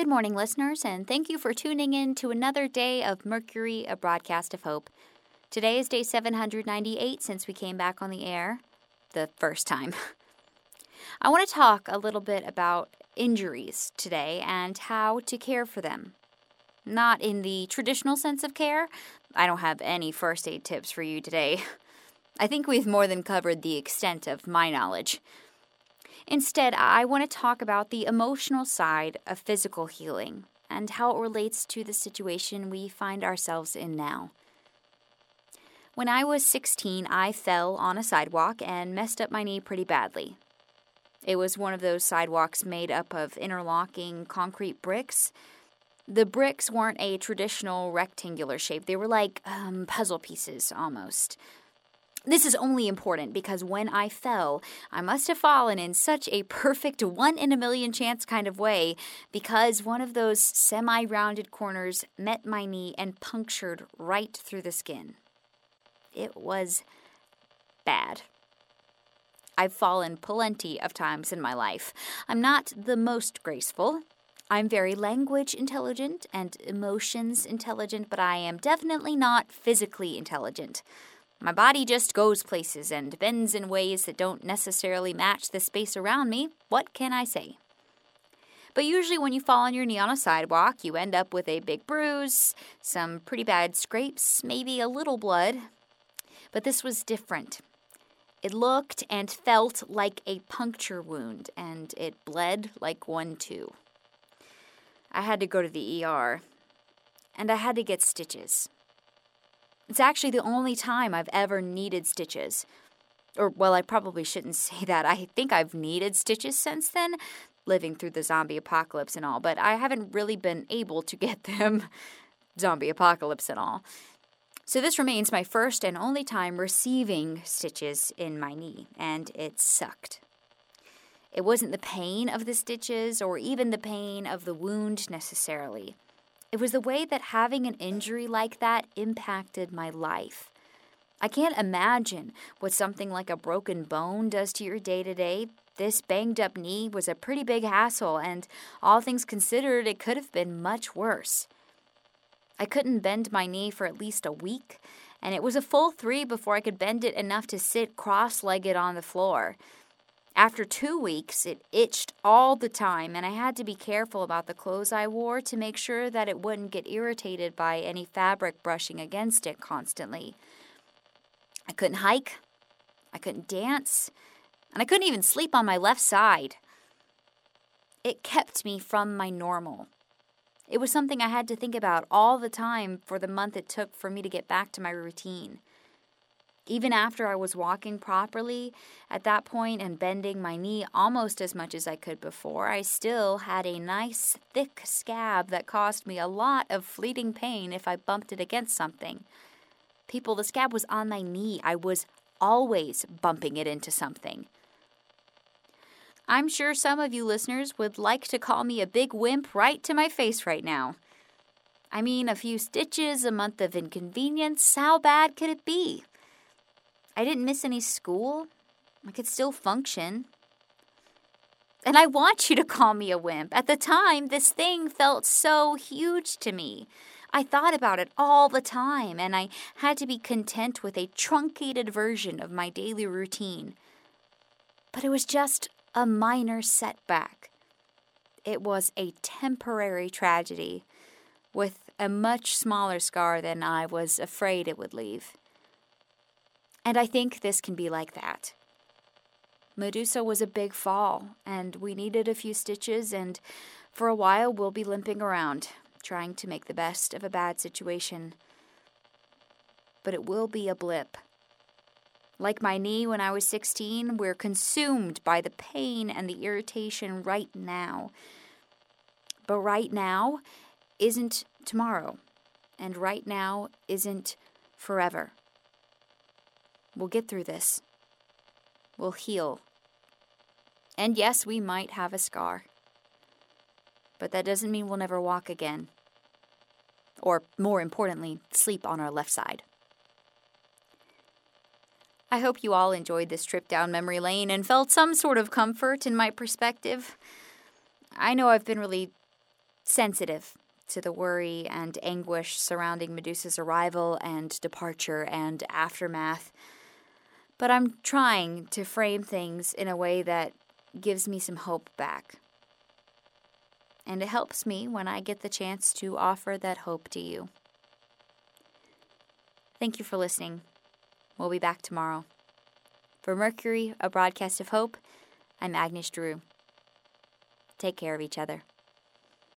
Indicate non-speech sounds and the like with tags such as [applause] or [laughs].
Good morning, listeners, and thank you for tuning in to another day of Mercury, a broadcast of hope. Today is day 798 since we came back on the air the first time. [laughs] I want to talk a little bit about injuries today and how to care for them. Not in the traditional sense of care. I don't have any first aid tips for you today. [laughs] I think we've more than covered the extent of my knowledge. Instead, I want to talk about the emotional side of physical healing and how it relates to the situation we find ourselves in now. When I was 16, I fell on a sidewalk and messed up my knee pretty badly. It was one of those sidewalks made up of interlocking concrete bricks. The bricks weren't a traditional rectangular shape, they were like um, puzzle pieces almost. This is only important because when I fell, I must have fallen in such a perfect one in a million chance kind of way because one of those semi rounded corners met my knee and punctured right through the skin. It was bad. I've fallen plenty of times in my life. I'm not the most graceful. I'm very language intelligent and emotions intelligent, but I am definitely not physically intelligent. My body just goes places and bends in ways that don't necessarily match the space around me. What can I say? But usually, when you fall on your knee on a sidewalk, you end up with a big bruise, some pretty bad scrapes, maybe a little blood. But this was different. It looked and felt like a puncture wound, and it bled like one too. I had to go to the ER, and I had to get stitches. It's actually the only time I've ever needed stitches. Or, well, I probably shouldn't [laughs] say that. I think I've needed stitches since then, living through the zombie apocalypse and all, but I haven't really been able to get [laughs] them. zombie apocalypse and all. So, this remains my first and only time receiving stitches in my knee, and it sucked. It wasn't the pain of the stitches or even the pain of the wound necessarily. It was the way that having an injury like that impacted my life. I can't imagine what something like a broken bone does to your day to day. This banged up knee was a pretty big hassle, and all things considered, it could have been much worse. I couldn't bend my knee for at least a week, and it was a full three before I could bend it enough to sit cross legged on the floor. After two weeks, it itched all the time, and I had to be careful about the clothes I wore to make sure that it wouldn't get irritated by any fabric brushing against it constantly. I couldn't hike, I couldn't dance, and I couldn't even sleep on my left side. It kept me from my normal. It was something I had to think about all the time for the month it took for me to get back to my routine. Even after I was walking properly at that point and bending my knee almost as much as I could before, I still had a nice thick scab that caused me a lot of fleeting pain if I bumped it against something. People, the scab was on my knee. I was always bumping it into something. I'm sure some of you listeners would like to call me a big wimp right to my face right now. I mean, a few stitches, a month of inconvenience, how bad could it be? I didn't miss any school. I could still function. And I want you to call me a wimp. At the time, this thing felt so huge to me. I thought about it all the time, and I had to be content with a truncated version of my daily routine. But it was just a minor setback. It was a temporary tragedy with a much smaller scar than I was afraid it would leave. And I think this can be like that. Medusa was a big fall, and we needed a few stitches, and for a while we'll be limping around, trying to make the best of a bad situation. But it will be a blip. Like my knee when I was 16, we're consumed by the pain and the irritation right now. But right now isn't tomorrow, and right now isn't forever. We'll get through this. We'll heal. And yes, we might have a scar. But that doesn't mean we'll never walk again. Or, more importantly, sleep on our left side. I hope you all enjoyed this trip down memory lane and felt some sort of comfort in my perspective. I know I've been really sensitive to the worry and anguish surrounding Medusa's arrival and departure and aftermath. But I'm trying to frame things in a way that gives me some hope back. And it helps me when I get the chance to offer that hope to you. Thank you for listening. We'll be back tomorrow. For Mercury, a broadcast of hope, I'm Agnes Drew. Take care of each other.